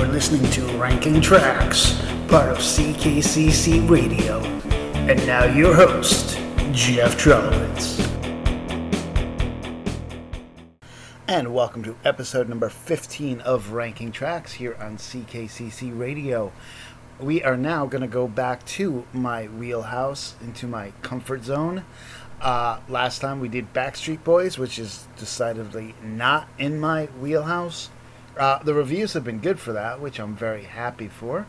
are listening to Ranking Tracks, part of CKCC Radio. And now your host, Jeff Trelowitz. And welcome to episode number 15 of Ranking Tracks here on CKCC Radio. We are now going to go back to my wheelhouse, into my comfort zone. Uh, last time we did Backstreet Boys, which is decidedly not in my wheelhouse. Uh, the reviews have been good for that, which I'm very happy for.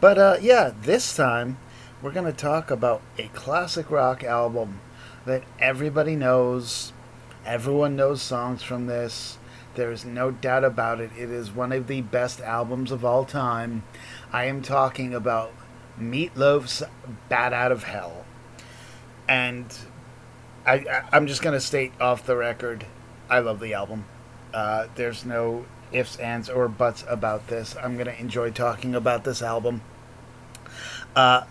But uh, yeah, this time we're going to talk about a classic rock album that everybody knows. Everyone knows songs from this. There is no doubt about it. It is one of the best albums of all time. I am talking about Meatloaf's Bat Out of Hell. And I, am just going to state off the record I love the album. Uh, there's no ifs, ands, or buts about this. I'm going to enjoy talking about this album. Uh,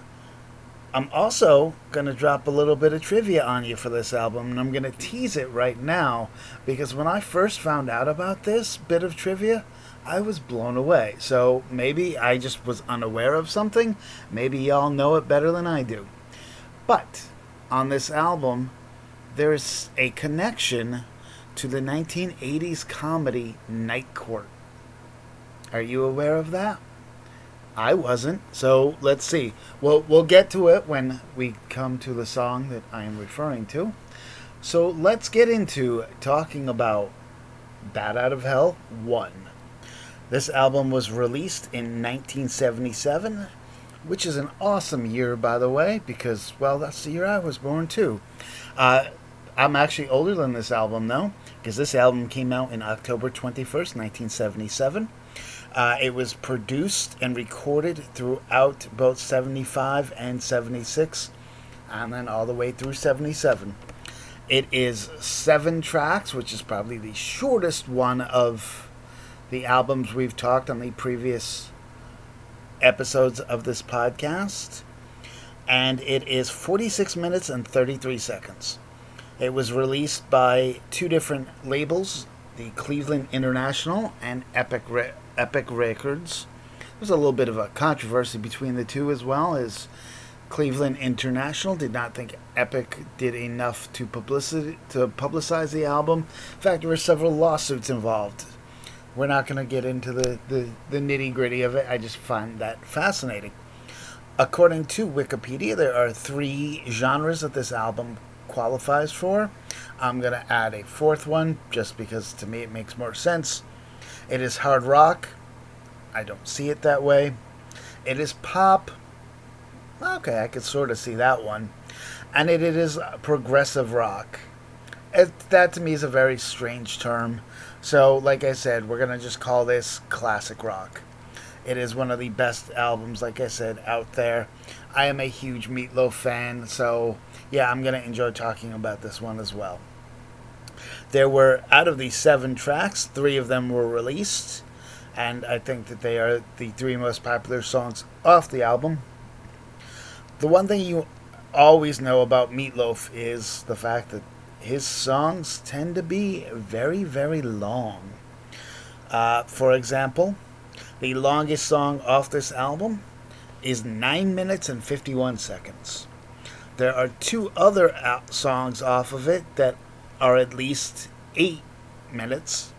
I'm also going to drop a little bit of trivia on you for this album, and I'm going to tease it right now because when I first found out about this bit of trivia, I was blown away. So maybe I just was unaware of something. Maybe y'all know it better than I do. But on this album, there's a connection to the 1980s comedy Night Court. Are you aware of that? I wasn't. So let's see. We'll, we'll get to it when we come to the song that I am referring to. So let's get into talking about Bat Out of Hell 1. This album was released in 1977, which is an awesome year, by the way, because, well, that's the year I was born too. Uh, I'm actually older than this album, though because this album came out in October 21st, 1977. Uh, it was produced and recorded throughout both 75 and 76, and then all the way through 77. It is seven tracks, which is probably the shortest one of the albums we've talked on the previous episodes of this podcast. And it is 46 minutes and 33 seconds. It was released by two different labels, the Cleveland International and Epic Re- Epic Records. There's a little bit of a controversy between the two as well, as Cleveland International did not think Epic did enough to publicity to publicize the album. In fact, there were several lawsuits involved. We're not going to get into the, the, the nitty gritty of it. I just find that fascinating. According to Wikipedia, there are three genres that this album qualifies for. I'm going to add a fourth one just because to me it makes more sense. It is hard rock. I don't see it that way. It is pop. Okay, I could sort of see that one. And it, it is progressive rock. It, that to me is a very strange term. So, like I said, we're going to just call this classic rock. It is one of the best albums, like I said, out there. I am a huge Meatloaf fan, so yeah, I'm going to enjoy talking about this one as well. There were, out of the seven tracks, three of them were released, and I think that they are the three most popular songs off the album. The one thing you always know about Meatloaf is the fact that his songs tend to be very, very long. Uh, for example, the longest song off this album is 9 minutes and 51 seconds. There are two other songs off of it that are at least 8 minutes.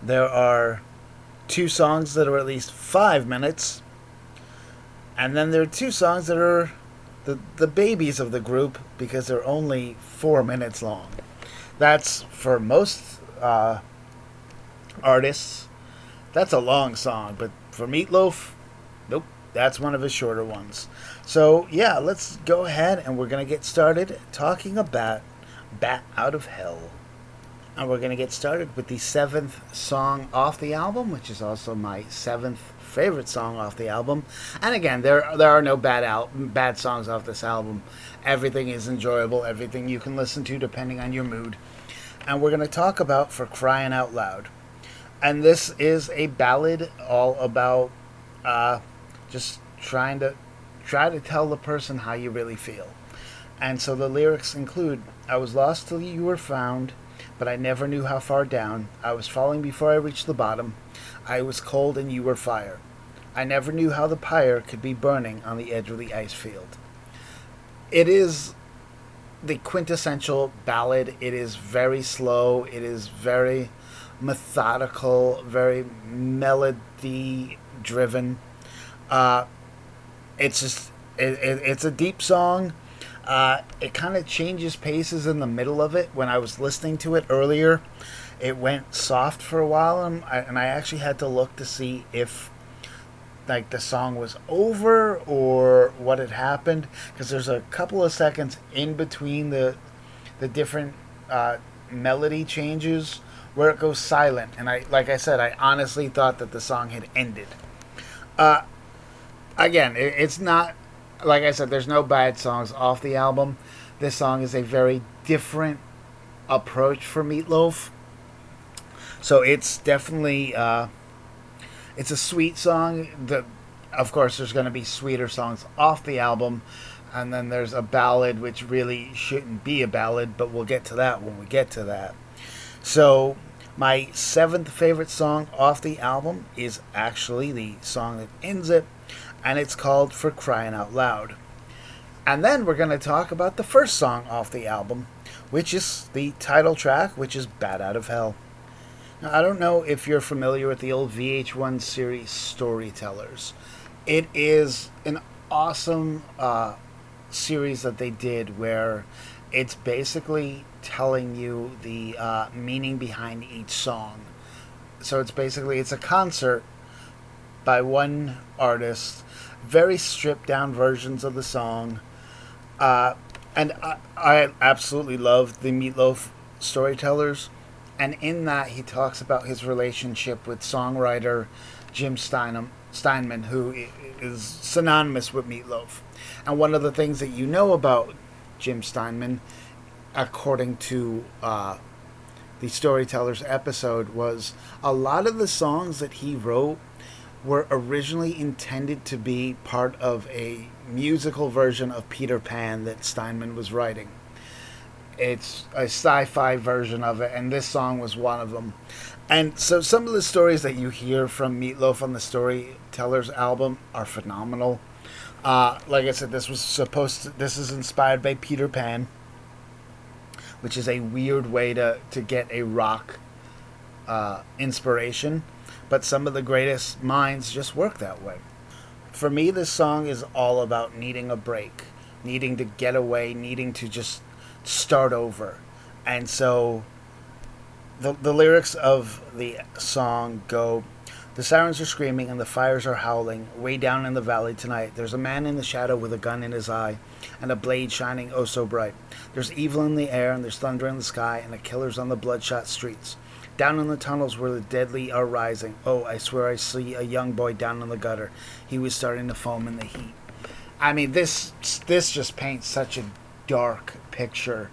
There are two songs that are at least 5 minutes. And then there are two songs that are the, the babies of the group because they're only 4 minutes long. That's for most uh, artists, that's a long song, but for Meatloaf, nope. That's one of his shorter ones. So, yeah, let's go ahead and we're going to get started talking about Bat Out of Hell. And we're going to get started with the seventh song off the album, which is also my seventh favorite song off the album. And again, there there are no bad al- bad songs off this album. Everything is enjoyable. Everything you can listen to depending on your mood. And we're going to talk about For Crying Out Loud. And this is a ballad all about uh, just trying to try to tell the person how you really feel. And so the lyrics include I was lost till you were found, but I never knew how far down. I was falling before I reached the bottom. I was cold and you were fire. I never knew how the pyre could be burning on the edge of the ice field. It is the quintessential ballad. It is very slow. It is very methodical, very melody driven. Uh, it's just it, it, it's a deep song. Uh, it kind of changes paces in the middle of it. When I was listening to it earlier, it went soft for a while, and I, and I actually had to look to see if like the song was over or what had happened because there's a couple of seconds in between the the different uh, melody changes where it goes silent and i like i said i honestly thought that the song had ended uh, again it, it's not like i said there's no bad songs off the album this song is a very different approach for meatloaf so it's definitely uh, it's a sweet song. The, of course, there's going to be sweeter songs off the album, and then there's a ballad which really shouldn't be a ballad, but we'll get to that when we get to that. So, my seventh favorite song off the album is actually the song that ends it, and it's called For Crying Out Loud. And then we're going to talk about the first song off the album, which is the title track, which is Bat Out of Hell. Now, I don't know if you're familiar with the old VH1 series Storytellers. It is an awesome uh, series that they did where it's basically telling you the uh, meaning behind each song. So it's basically it's a concert by one artist, very stripped down versions of the song, uh, and I, I absolutely love the Meatloaf storytellers and in that he talks about his relationship with songwriter Jim Steinem, Steinman, who is synonymous with Meatloaf. And one of the things that you know about Jim Steinman, according to uh, the Storytellers episode, was a lot of the songs that he wrote were originally intended to be part of a musical version of Peter Pan that Steinman was writing. It's a sci-fi version of it, and this song was one of them. And so some of the stories that you hear from Meatloaf on the Storytellers album are phenomenal. Uh, like I said, this was supposed to, this is inspired by Peter Pan, which is a weird way to, to get a rock uh, inspiration, but some of the greatest minds just work that way. For me, this song is all about needing a break, needing to get away, needing to just start over. And so the, the lyrics of the song go The sirens are screaming and the fires are howling. Way down in the valley tonight, there's a man in the shadow with a gun in his eye and a blade shining oh so bright. There's evil in the air and there's thunder in the sky and the killers on the bloodshot streets. Down in the tunnels where the deadly are rising. Oh, I swear I see a young boy down in the gutter. He was starting to foam in the heat. I mean, this this just paints such a dark picture.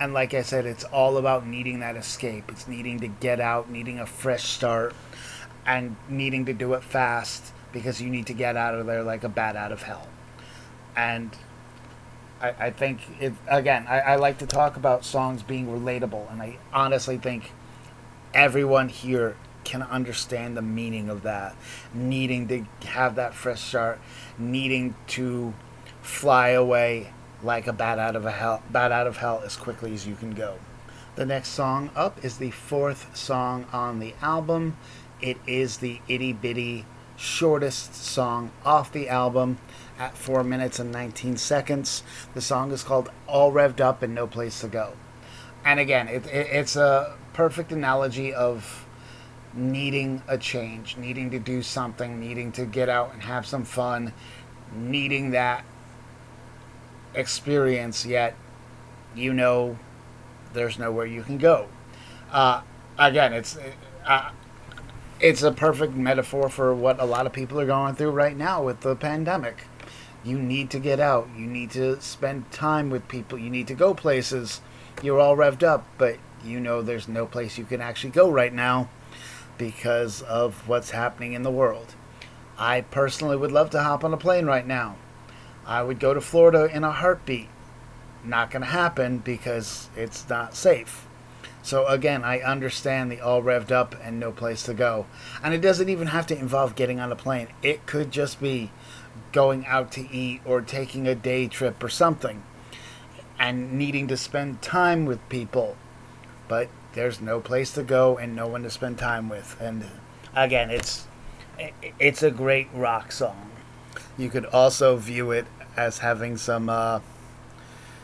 And like I said, it's all about needing that escape. It's needing to get out, needing a fresh start, and needing to do it fast because you need to get out of there like a bat out of hell. And I, I think, it, again, I, I like to talk about songs being relatable, and I honestly think everyone here can understand the meaning of that. Needing to have that fresh start, needing to fly away like a bat out of a hell, bat out of hell as quickly as you can go. The next song up is the fourth song on the album. It is the itty bitty shortest song off the album at 4 minutes and 19 seconds. The song is called All Revved Up and No Place to Go. And again, it, it, it's a perfect analogy of needing a change, needing to do something, needing to get out and have some fun, needing that experience yet you know there's nowhere you can go. Uh, again, it's uh, it's a perfect metaphor for what a lot of people are going through right now with the pandemic. You need to get out. You need to spend time with people. You need to go places. You're all revved up, but you know there's no place you can actually go right now because of what's happening in the world. I personally would love to hop on a plane right now. I would go to Florida in a heartbeat. Not going to happen because it's not safe. So again, I understand the all revved up and no place to go. And it doesn't even have to involve getting on a plane. It could just be going out to eat or taking a day trip or something and needing to spend time with people. But there's no place to go and no one to spend time with. And again, it's it's a great rock song. You could also view it as having some uh,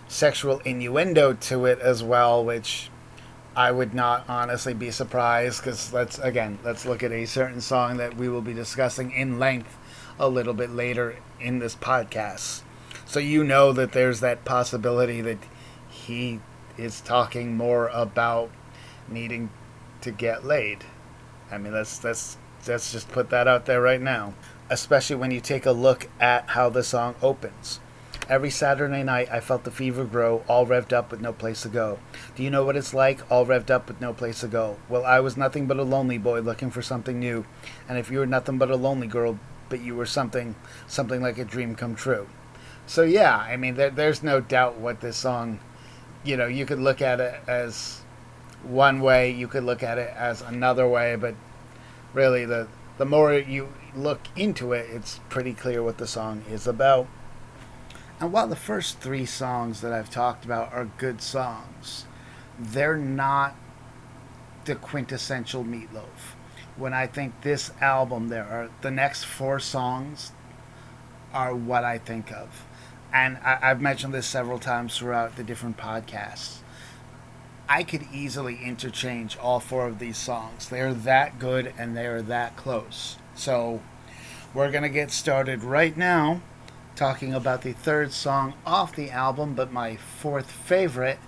sexual innuendo to it as well, which I would not honestly be surprised because let's again let's look at a certain song that we will be discussing in length a little bit later in this podcast. So you know that there's that possibility that he is talking more about needing to get laid. I mean, let's let's let's just put that out there right now. Especially when you take a look at how the song opens. Every Saturday night, I felt the fever grow, all revved up with no place to go. Do you know what it's like, all revved up with no place to go? Well, I was nothing but a lonely boy looking for something new. And if you were nothing but a lonely girl, but you were something, something like a dream come true. So yeah, I mean, there, there's no doubt what this song, you know, you could look at it as one way, you could look at it as another way, but really, the the more you look into it, it's pretty clear what the song is about. And while the first three songs that I've talked about are good songs, they're not the quintessential meatloaf. When I think this album, there are the next four songs are what I think of. And I, have mentioned this several times throughout the different podcasts. I could easily interchange all four of these songs. They're that good and they're that close. So we're going to get started right now talking about the third song off the album, but my fourth favorite,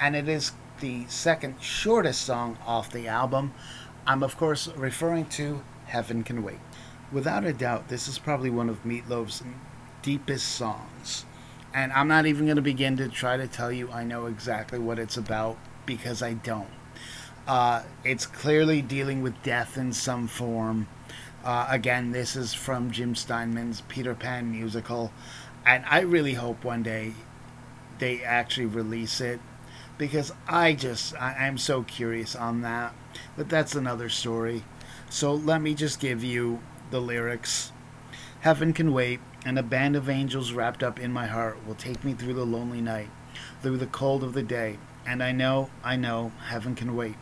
and it is the second shortest song off the album. I'm, of course, referring to Heaven Can Wait. Without a doubt, this is probably one of Meatloaf's deepest songs. And I'm not even going to begin to try to tell you I know exactly what it's about because I don't. Uh, it's clearly dealing with death in some form uh, again, this is from Jim Steinman's Peter Pan musical, and I really hope one day they actually release it because I just I, I'm so curious on that. But that's another story. So let me just give you the lyrics. Heaven can wait, and a band of angels wrapped up in my heart will take me through the lonely night, through the cold of the day. And I know, I know, heaven can wait.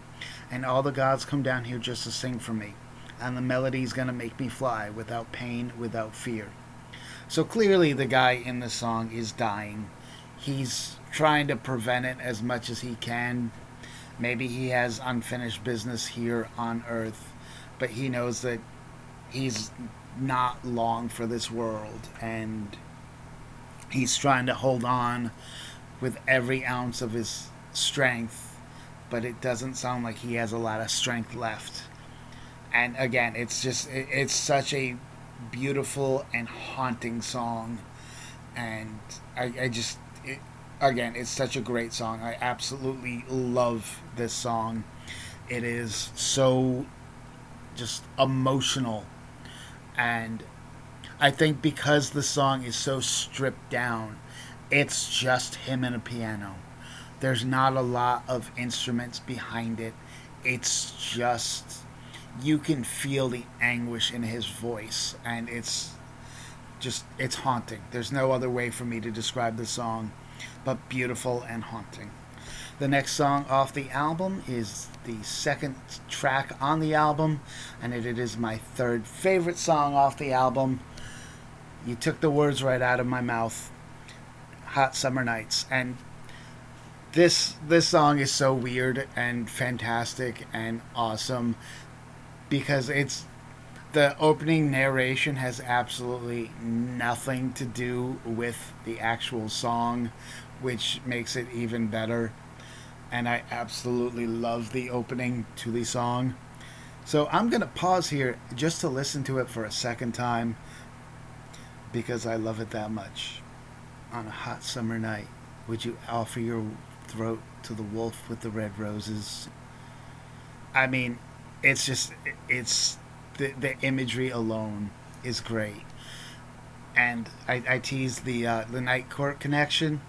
And all the gods come down here just to sing for me and the melody's to make me fly without pain, without fear. So clearly, the guy in the song is dying. He's trying to prevent it as much as he can. Maybe he has unfinished business here on Earth, but he knows that he's not long for this world, and he's trying to hold on with every ounce of his strength, but it doesn't sound like he has a lot of strength left and again, it's just it's such a beautiful and haunting song, and I, I just it, again, it's such a great song. I absolutely love this song. It is so just emotional, and I think because the song is so stripped down, it's just him and a piano. There's not a lot of instruments behind it. It's just you can feel the anguish in his voice, and it's just it's haunting. There's no other way for me to describe the song, but beautiful and haunting. The next song off the album is the second track on the album, and it, is my third favorite song off the album. You took the words right out of my mouth. Hot Summer Nights. And this this song is so weird and fantastic and awesome because it's the opening narration has absolutely nothing to do with the actual song, which makes it even better. And I absolutely love the opening to the song. So I'm going to pause here just to listen to it for a second time because I love it that much. On a hot summer night, would you offer your throat to the wolf with the red roses? I mean, it's just it's the the imagery alone is great, and I, I tease the uh, the night court connection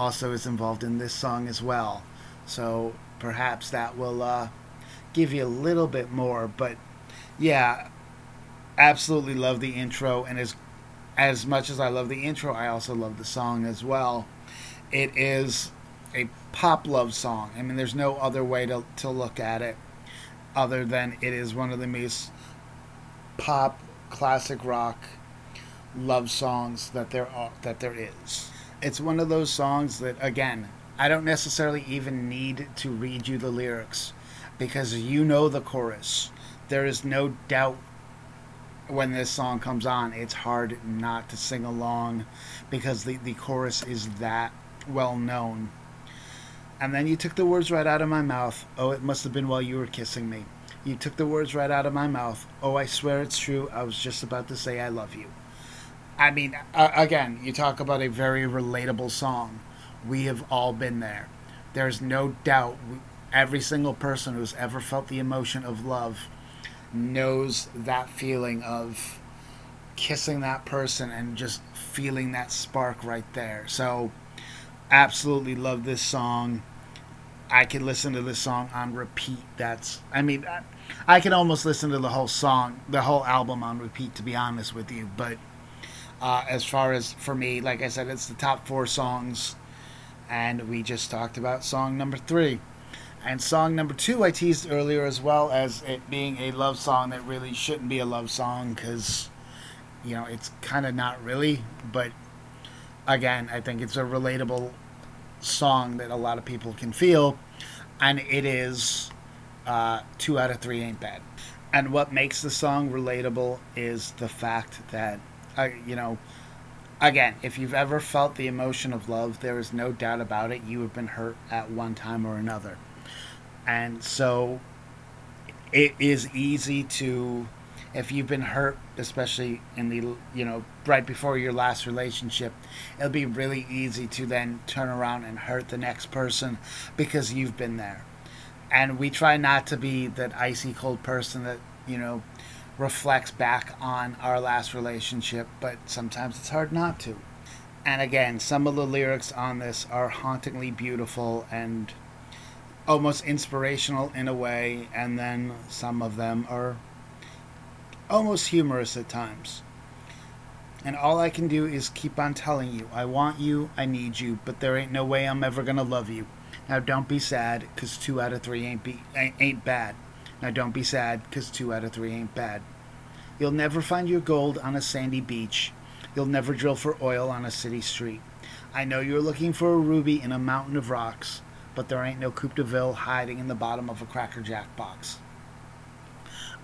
also is involved in this song as well. So perhaps that will uh, give you a little bit more. But yeah, absolutely love the intro, and as as much as I love the intro, I also love the song as well. It is a pop love song. I mean, there's no other way to to look at it other than it is one of the most pop classic rock love songs that there are that there is. It's one of those songs that again, I don't necessarily even need to read you the lyrics because you know the chorus. There is no doubt when this song comes on, it's hard not to sing along because the, the chorus is that well known. And then you took the words right out of my mouth. Oh, it must have been while you were kissing me. You took the words right out of my mouth. Oh, I swear it's true. I was just about to say I love you. I mean, uh, again, you talk about a very relatable song. We have all been there. There's no doubt every single person who's ever felt the emotion of love knows that feeling of kissing that person and just feeling that spark right there. So, absolutely love this song. I can listen to this song on repeat. That's, I mean, I, I can almost listen to the whole song, the whole album on repeat, to be honest with you. But uh, as far as for me, like I said, it's the top four songs. And we just talked about song number three. And song number two, I teased earlier as well as it being a love song that really shouldn't be a love song because, you know, it's kind of not really. But again, I think it's a relatable song that a lot of people can feel, and it is uh, two out of three ain't bad. And what makes the song relatable is the fact that, uh, you know, again, if you've ever felt the emotion of love, there is no doubt about it, you have been hurt at one time or another. And so it is easy to if you've been hurt, especially in the you know right before your last relationship, it'll be really easy to then turn around and hurt the next person because you've been there. And we try not to be that icy cold person that you know reflects back on our last relationship, but sometimes it's hard not to. And again, some of the lyrics on this are hauntingly beautiful and almost inspirational in a way, and then some of them are almost humorous at times. And all I can do is keep on telling you, I want you, I need you, but there ain't no way I'm ever gonna love you. Now don't be sad, cause two out of three ain't be ain't, bad. Now don't be sad, cause two out of three ain't bad. You'll never find your gold on a sandy beach. You'll never drill for oil on a city street. I know you're looking for a ruby in a mountain of rocks, but there ain't no Coupe de Ville hiding in the bottom of a Cracker Jack box.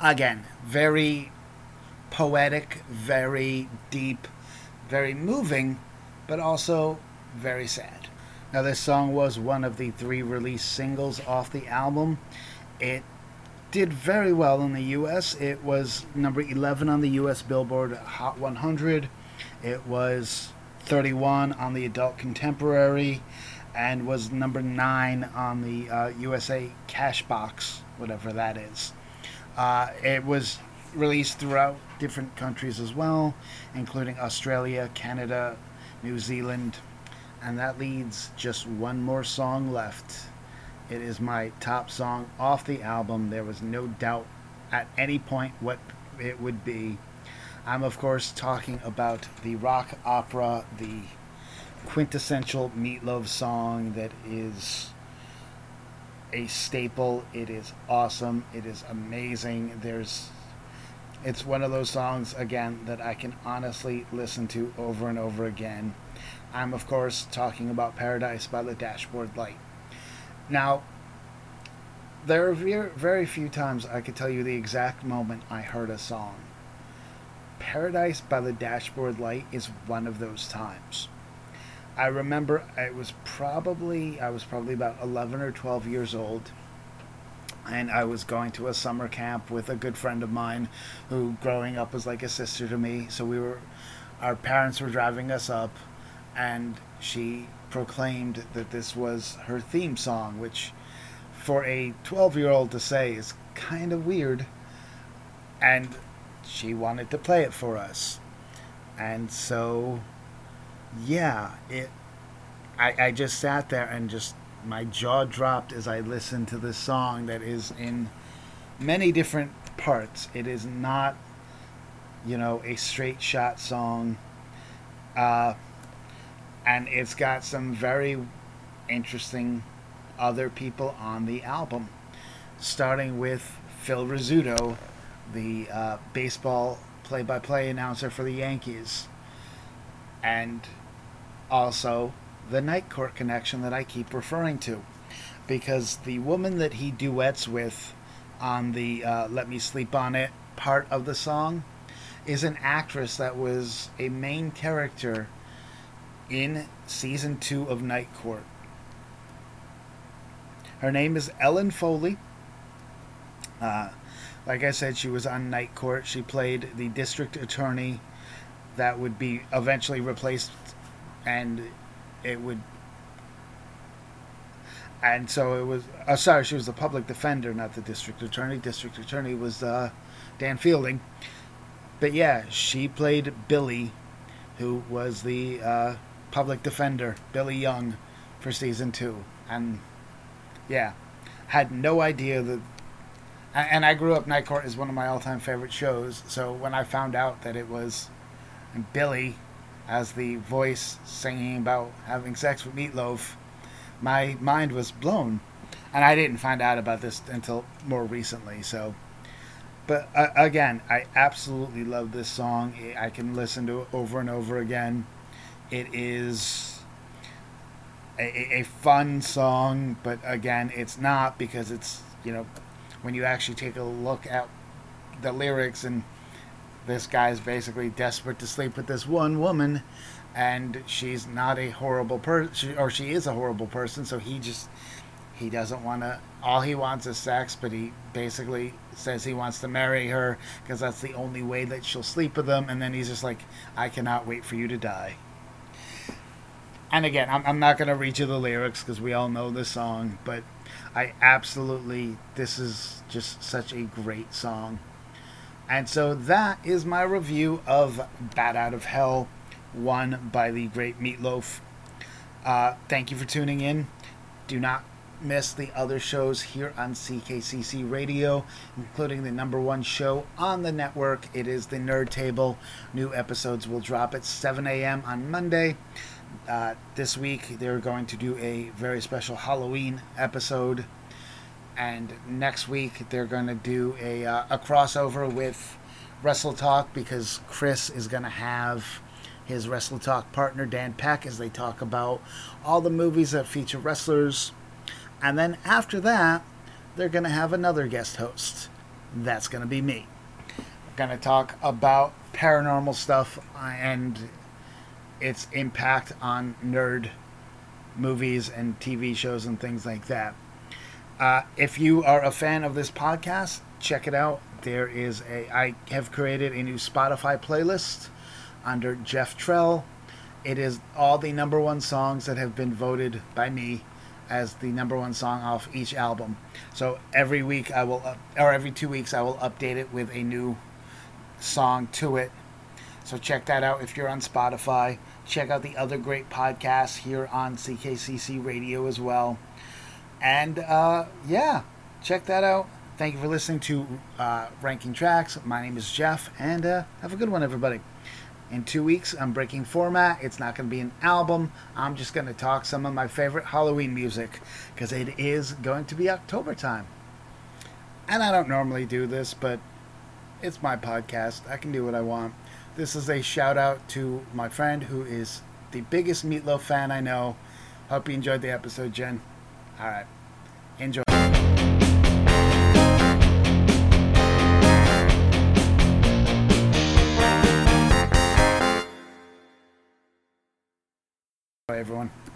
Again, very poetic, very deep, very moving, but also very sad. Now, this song was one of the three released singles off the album. It did very well in the US. It was number 11 on the US Billboard Hot 100. It was 31 on the Adult Contemporary and was number 9 on the uh, USA Cashbox, whatever that is. Uh, it was released throughout different countries as well, including Australia, Canada, New Zealand, and that leads just one more song left. It is my top song off the album. There was no doubt at any point what it would be. I'm, of course, talking about the rock opera, the quintessential Meatloaf song that is a staple. It is awesome. It is amazing. There's it's one of those songs again that I can honestly listen to over and over again. I'm of course talking about Paradise by the Dashboard Light. Now, there are very few times I could tell you the exact moment I heard a song. Paradise by the Dashboard Light is one of those times. I remember it was probably I was probably about 11 or 12 years old and I was going to a summer camp with a good friend of mine who growing up was like a sister to me. So we were, our parents were driving us up, and she proclaimed that this was her theme song, which for a 12 year old to say is kind of weird. And she wanted to play it for us. And so, yeah, it. I, I just sat there and just my jaw dropped as I listened to this song that is in many different parts. It is not, you know, a straight shot song. Uh, and it's got some very interesting other people on the album, starting with Phil Rizzuto, the uh, baseball play by play announcer for the Yankees, and also the Night Court connection that I keep referring to. Because the woman that he duets with on the uh, Let Me Sleep on It part of the song is an actress that was a main character in season two of Night Court. Her name is Ellen Foley. Uh, like I said, she was on Night Court. She played the district attorney that would be eventually replaced, and it would. And so it was. Uh, sorry, she was the public defender, not the district attorney. District attorney was uh, Dan Fielding. But yeah, she played Billie, who was the uh, public defender, Billie Young, for season two. And yeah, had no idea that. And I grew up. Night Court is one of my all-time favorite shows. So when I found out that it was Billie as the voice singing about having sex with Meatloaf, my mind was blown. And I didn't find out about this until more recently. So, but uh, again, I absolutely love this song. I can listen to it over and over again. It is a, a fun song, but again, it's not because it's, you know, when you actually take a look at the lyrics and this guy's basically desperate to sleep with this one woman and she's not a horrible person or she is a horrible person so he just he doesn't want to all he wants is sex but he basically says he wants to marry her because that's the only way that she'll sleep with him and then he's just like i cannot wait for you to die and again, I'm, I'm not going to read you the lyrics because we all know the song, but I absolutely, this is just such a great song. And so that is my review of Bat Out of Hell, one by the great Meatloaf. Uh, thank you for tuning in. Do not miss the other shows here on CKCC Radio, including the number one show on the network. It is the Nerd Table. New episodes will drop at 7 a.m. on Monday. Uh, this week they're going to do a very special Halloween episode, and next week they're going to do a uh, a crossover with Wrestle Talk because Chris is going to have his Wrestle Talk partner Dan Peck as they talk about all the movies that feature wrestlers, and then after that they're going to have another guest host. That's going to be me. We're going to talk about paranormal stuff and its impact on nerd movies and TV shows and things like that. Uh, if you are a fan of this podcast, check it out. There is a I have created a new Spotify playlist under Jeff Trell. It is all the number one songs that have been voted by me as the number one song off each album. So every week I will, or every two weeks I will update it with a new song to it so check that out if you're on Spotify. Check out the other great podcasts here on CKCC Radio as well. And uh, yeah, check that out. Thank you for listening to uh, Ranking Tracks. My name is Jeff, and uh, have a good one, everybody. In two weeks, I'm breaking format. It's not going to be an album. I'm just going to talk some of my favorite Halloween music because it is going to be October time. And I don't normally do this, but it's my podcast. I can do what I want. This is a shout out to my friend who is the biggest Meatloaf fan I know. Hope you enjoyed the episode, Jen. All right. Enjoy. Bye, everyone.